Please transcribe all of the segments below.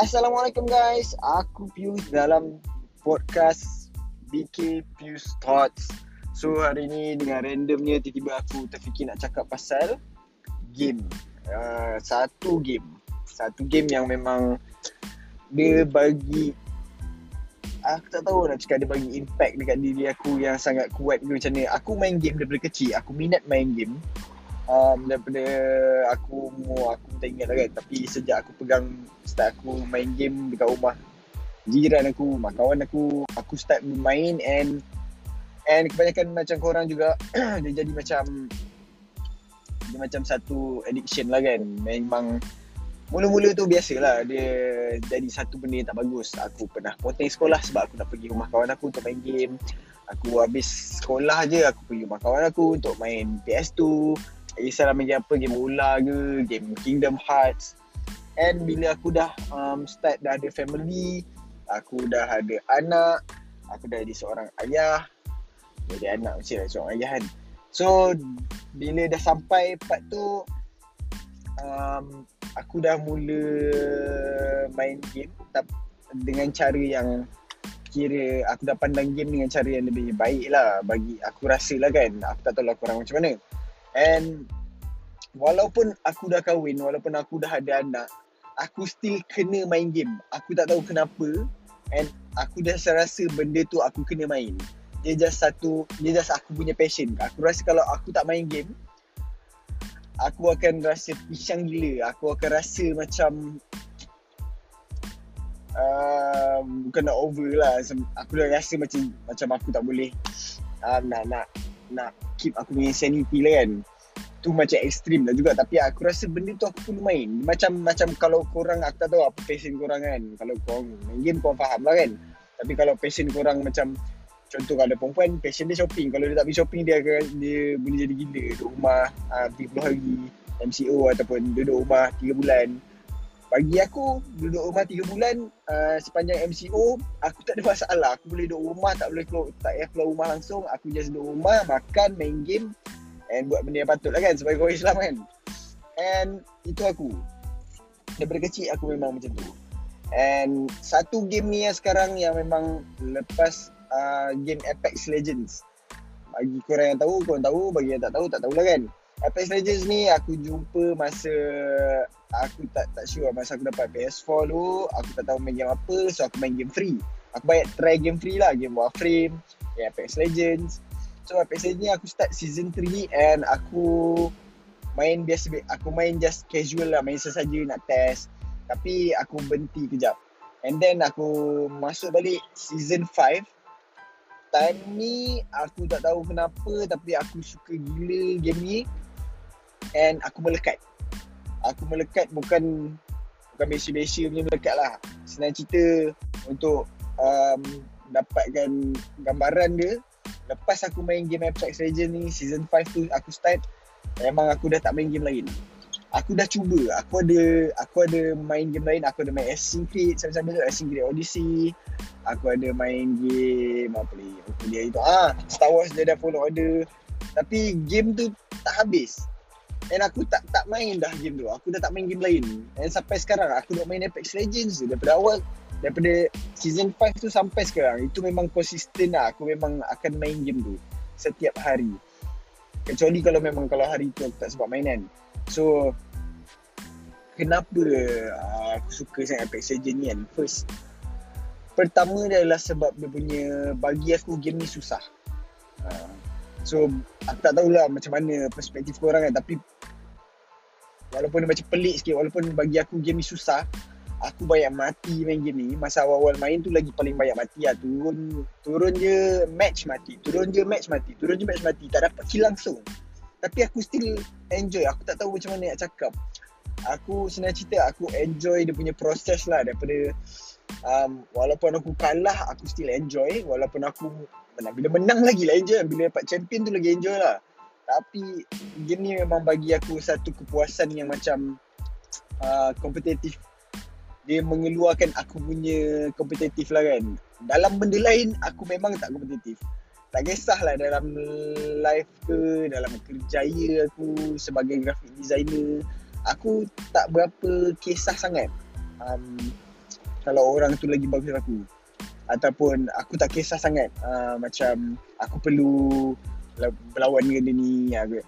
Assalamualaikum guys. Aku Pius dalam podcast BK Pius Thoughts. So hari ni dengan randomnya tiba-tiba aku terfikir nak cakap pasal game. Uh, satu game. Satu game yang memang dia bagi aku tak tahu nak cakap dia bagi impact dekat diri aku yang sangat kuat ke macam ni. Aku main game daripada kecil. Aku minat main game um, daripada aku mu aku tak ingat lah kan. Tapi sejak aku pegang start aku main game dekat rumah jiran aku, rumah kawan aku aku start bermain and and kebanyakan macam korang juga dia jadi macam dia macam satu addiction lah kan. Memang mula-mula tu biasalah dia jadi satu benda yang tak bagus. Aku pernah potong sekolah sebab aku nak pergi rumah kawan aku untuk main game. Aku habis sekolah je aku pergi rumah kawan aku untuk main PS2 kisahlah main game apa? Game bola ke? Game Kingdom Hearts. And bila aku dah um, start dah ada family aku dah ada anak aku dah jadi seorang ayah. Jadi anak mesti lah seorang ayah kan. So bila dah sampai part tu um, aku dah mula main game tapi dengan cara yang kira aku dah pandang game dengan cara yang lebih baik lah. Bagi aku rasa lah kan aku tak tahu lah korang macam mana And walaupun aku dah kahwin, walaupun aku dah ada anak, aku still kena main game. Aku tak tahu kenapa and aku dah rasa benda tu aku kena main. Dia just satu, dia just aku punya passion. Aku rasa kalau aku tak main game, aku akan rasa pisang gila. Aku akan rasa macam uh, bukan nak over lah. Aku dah rasa macam macam aku tak boleh uh, nak nak nak keep aku punya sanity lah kan. Tu macam ekstrim lah juga. Tapi aku rasa benda tu aku perlu main. Macam macam kalau korang aku tak tahu apa passion korang kan. Kalau korang main game korang faham lah kan. Tapi kalau passion korang macam contoh kalau perempuan passion dia shopping. Kalau dia tak pergi shopping dia akan dia boleh jadi gila. Duduk rumah uh, 30 hari MCO ataupun duduk rumah 3 bulan bagi aku duduk rumah 3 bulan uh, sepanjang MCO aku tak ada masalah. Aku boleh duduk rumah tak boleh keluar tak payah keluar rumah langsung. Aku just duduk rumah makan main game and buat benda yang patut lah kan sebagai orang Islam kan. And itu aku. Daripada kecil aku memang macam tu. And satu game ni yang sekarang yang memang lepas uh, game Apex Legends. Bagi korang yang tahu korang tahu. Bagi yang tak tahu tak tahulah kan Apex Legends ni aku jumpa masa aku tak tak sure masa aku dapat PS4 dulu aku tak tahu main game apa so aku main game free. Aku banyak try game free lah game Warframe game Apex Legends. So Apex Legends ni aku start season 3 and aku main biasa aku main just casual lah main sesaja nak test. Tapi aku berhenti kejap. And then aku masuk balik season 5 time ni aku tak tahu kenapa tapi aku suka gila game ni and aku melekat. Aku melekat bukan bukan biasa-biasa punya melekat lah. Senang cerita untuk um, dapatkan gambaran dia. Lepas aku main game Apex Legends ni season 5 tu aku start memang aku dah tak main game lain. Aku dah cuba. Aku ada aku ada main game lain. Aku ada main Assassin's Creed sama-sama tu. Assassin's Creed Odyssey. Aku ada main game apa ni? Apa dia itu? Ah Star Wars Jedi Fallen Order. Tapi game tu tak habis And aku tak tak main dah game tu. Aku dah tak main game lain. And sampai sekarang aku dah main Apex Legends tu daripada awal daripada season 5 tu sampai sekarang. Itu memang konsisten lah. Aku memang akan main game tu setiap hari. Kecuali kalau memang kalau hari tu aku tak sebab mainan. So kenapa uh, aku suka sangat Apex Legends ni kan? First pertama dia adalah sebab dia punya bagi aku game ni susah. Uh, so aku tak tahulah macam mana perspektif korang kan tapi walaupun dia macam pelik sikit walaupun bagi aku game ni susah aku banyak mati main game ni. Masa awal-awal main tu lagi paling banyak mati lah. Turun turun je match mati turun je match mati turun je match mati. Tak dapat kill langsung. Tapi aku still enjoy. Aku tak tahu macam mana nak cakap. Aku senang cerita aku enjoy dia punya proses lah daripada um, walaupun aku kalah aku still enjoy. Walaupun aku bila menang lagi lah enjoy. Bila dapat champion tu lagi enjoy lah tapi game ni memang bagi aku satu kepuasan yang macam uh, kompetitif. Dia mengeluarkan aku punya kompetitif lah kan. Dalam benda lain aku memang tak kompetitif. Tak kisahlah dalam life ke dalam kerjaya aku sebagai graphic designer. Aku tak berapa kisah sangat. Um, kalau orang tu lagi bagus aku. Ataupun aku tak kisah sangat. Uh, macam aku perlu berlawan dengan dia ni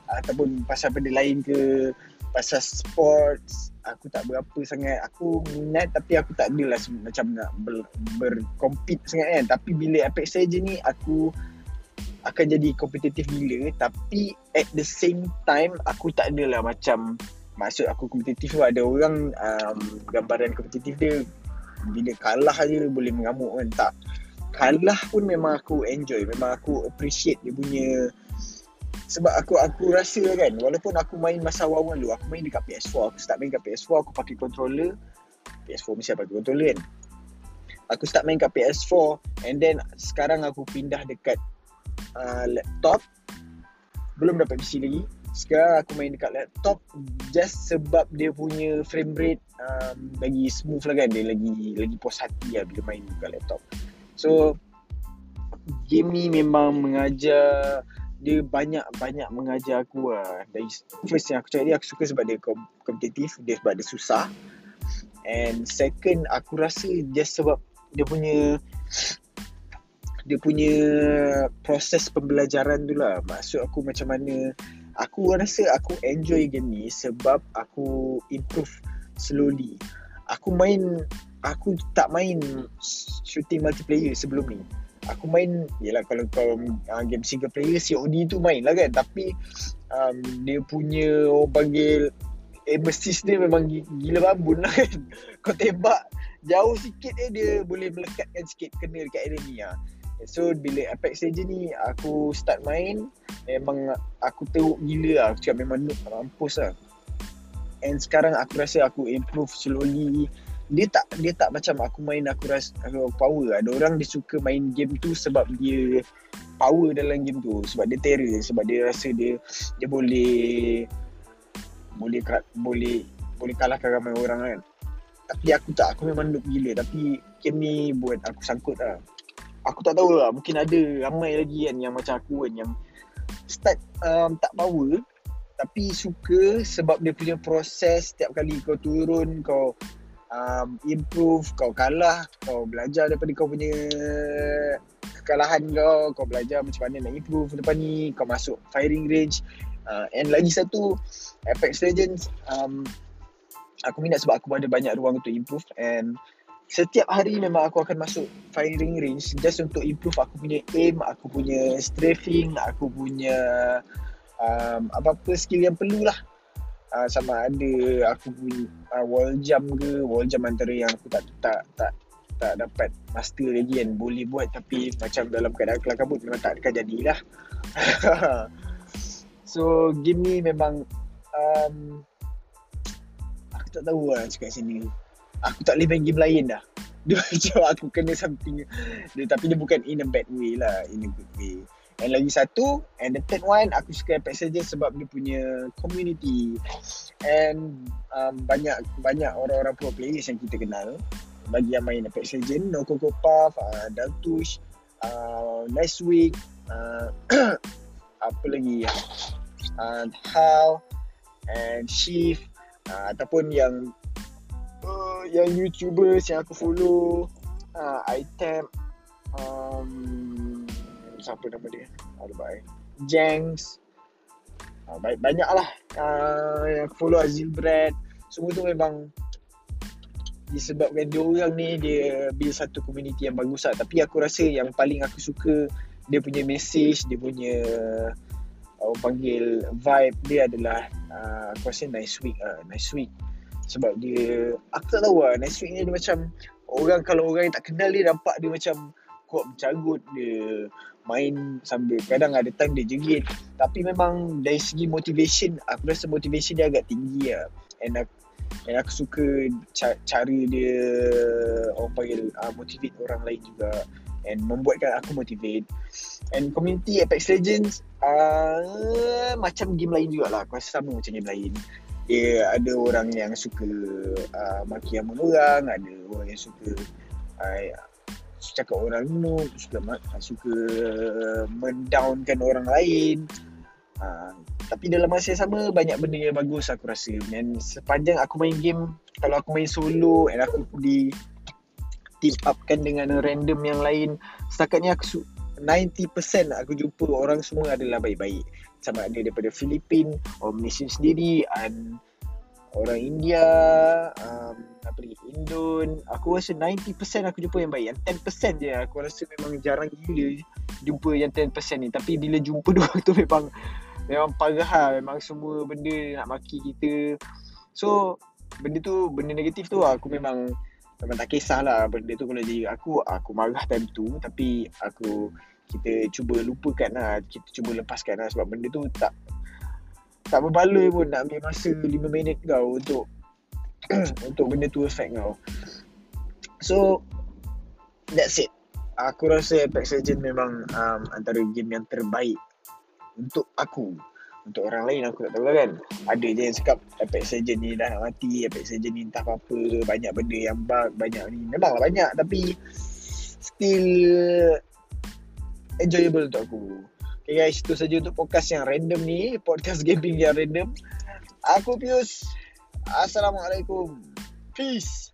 ataupun pasal benda lain ke pasal sports aku tak berapa sangat. Aku minat tapi aku tak adalah macam nak ber, berkompet sangat kan. Tapi bila Apex Legends ni aku akan jadi kompetitif gila. Tapi at the same time aku tak adalah macam maksud aku kompetitif ada orang um, gambaran kompetitif dia bila kalah je boleh mengamuk kan. Tak kalah pun memang aku enjoy memang aku appreciate dia punya sebab aku aku rasa kan walaupun aku main masa awal-awal dulu aku main dekat PS4 aku start main dekat PS4 aku pakai controller PS4 mesti pakai controller kan. Aku start main dekat PS4 and then sekarang aku pindah dekat uh, laptop belum dapat PC lagi. Sekarang aku main dekat laptop just sebab dia punya frame rate um, lagi smooth lah kan dia lagi lagi puas hati lah bila main dekat laptop so game ni memang mengajar dia banyak-banyak mengajar aku lah. Dari first yang aku cakap dia aku suka sebab dia kompetitif, dia sebab dia susah. And second aku rasa just sebab dia punya dia punya proses pembelajaran tu lah. Maksud aku macam mana aku rasa aku enjoy game ni sebab aku improve slowly. Aku main aku tak main shooting multiplayer sebelum ni. Aku main yalah kalau kau uh, game single player COD tu main lah kan. Tapi um, dia punya orang panggil aim assist dia memang gila babun lah kan. Kau tembak jauh sikit eh dia boleh melekatkan sikit kena dekat enemy lah So bila Apex Legends ni aku start main Memang aku teruk gila lah. Aku cakap memang noob mampus lah. And sekarang aku rasa aku improve slowly dia tak dia tak macam aku main aku rasa aku power. Ada orang dia suka main game tu sebab dia power dalam game tu. Sebab dia terror sebab dia rasa dia dia boleh boleh boleh boleh kalahkan ramai orang kan. Tapi aku tak aku memang noob gila. Tapi game ni buat aku sangkut lah. Aku tak tahu lah mungkin ada ramai lagi kan yang macam aku kan yang start um, tak power tapi suka sebab dia punya proses setiap kali kau turun kau um, improve kau kalah kau belajar daripada kau punya kekalahan kau kau belajar macam mana nak improve depan ni kau masuk firing range. Uh, and lagi satu Apex Legends um, aku minat sebab aku ada banyak ruang untuk improve and setiap hari memang aku akan masuk firing range just untuk improve aku punya aim aku punya strafing aku punya um, apa-apa skill yang perlu lah uh, sama ada aku punya uh, wall jump ke wall jump antara yang aku tak tak tak tak dapat master lagi kan boleh buat tapi macam dalam keadaan kelam kabut memang tak akan jadilah. So game ni memang um, aku tak tahu lah cakap sini aku tak boleh main game lain dah. Dia macam aku kena something. Dia, tapi dia bukan in a bad way lah in a good way And lagi satu And the third one Aku suka Apex Legends Sebab dia punya Community. And um, Banyak Banyak orang-orang pro players Yang kita kenal. Bagi yang main Apex Legends No Coco Puff uh, Daltush uh, Nice Week uh, Apa lagi? Uh, Hal And Shift uh, Ataupun yang uh, Yang YouTubers Yang aku follow uh, Item um, siapa nama dia. Ada baik Jengs. Uh, baik banyak lah uh, yang follow Azil Brad. Semua tu memang disebabkan dia orang ni dia build satu community yang bagus lah. Tapi aku rasa yang paling aku suka dia punya message dia punya uh, orang panggil vibe dia adalah uh, aku rasa nice week uh, nice week. Sebab dia aku tak tahu lah nice week ni dia macam orang kalau orang yang tak kenal dia nampak dia macam kuat mencagut dia main sambil kadang ada time dia jegit tapi memang dari segi motivation aku rasa motivation dia agak tinggi lah. And aku, and aku suka cara dia orang panggil uh, motivate orang lain juga. And membuatkan aku motivate. And community Apex Legends uh, macam game lain juga lah aku rasa sama macam game lain. Dia ada orang yang suka uh, maki orang ada orang yang suka uh, cakap orang noob suka suka mendownkan orang lain. Uh, tapi dalam masa yang sama banyak benda yang bagus aku rasa. Dan sepanjang aku main game kalau aku main solo and aku di team upkan dengan random yang lain setakat ni aku 90% aku jumpa orang semua adalah baik-baik. Sama ada daripada Filipin orang Malaysia sendiri dan orang India um, apa lagi Indon. Aku rasa 90% aku jumpa yang baik. Yang 10% je aku rasa memang jarang gila jumpa yang 10% ni. Tapi bila jumpa dua tu memang memang parah lah. memang semua benda nak maki kita. So benda tu benda negatif tu aku memang memang tak kisahlah benda tu kalau jadi aku aku marah time tu. Tapi aku kita cuba lupakan lah. Kita cuba lepaskan lah sebab benda tu tak tak berbaloi pun nak ambil masa 5 minit kau untuk untuk benda tu effect kau. So that's it. Aku rasa Apex Legends memang um, antara game yang terbaik untuk aku. Untuk orang lain aku tak tahu lah kan. Ada je yang cakap Apex Legends ni dah nak mati, Apex Legends ni entah apa-apa, banyak benda yang bug, banyak ni. Memanglah banyak tapi still enjoyable untuk aku. Okay guys, itu saja untuk podcast yang random ni. Podcast gaming yang random. Aku Pius. Assalamualaikum. Peace.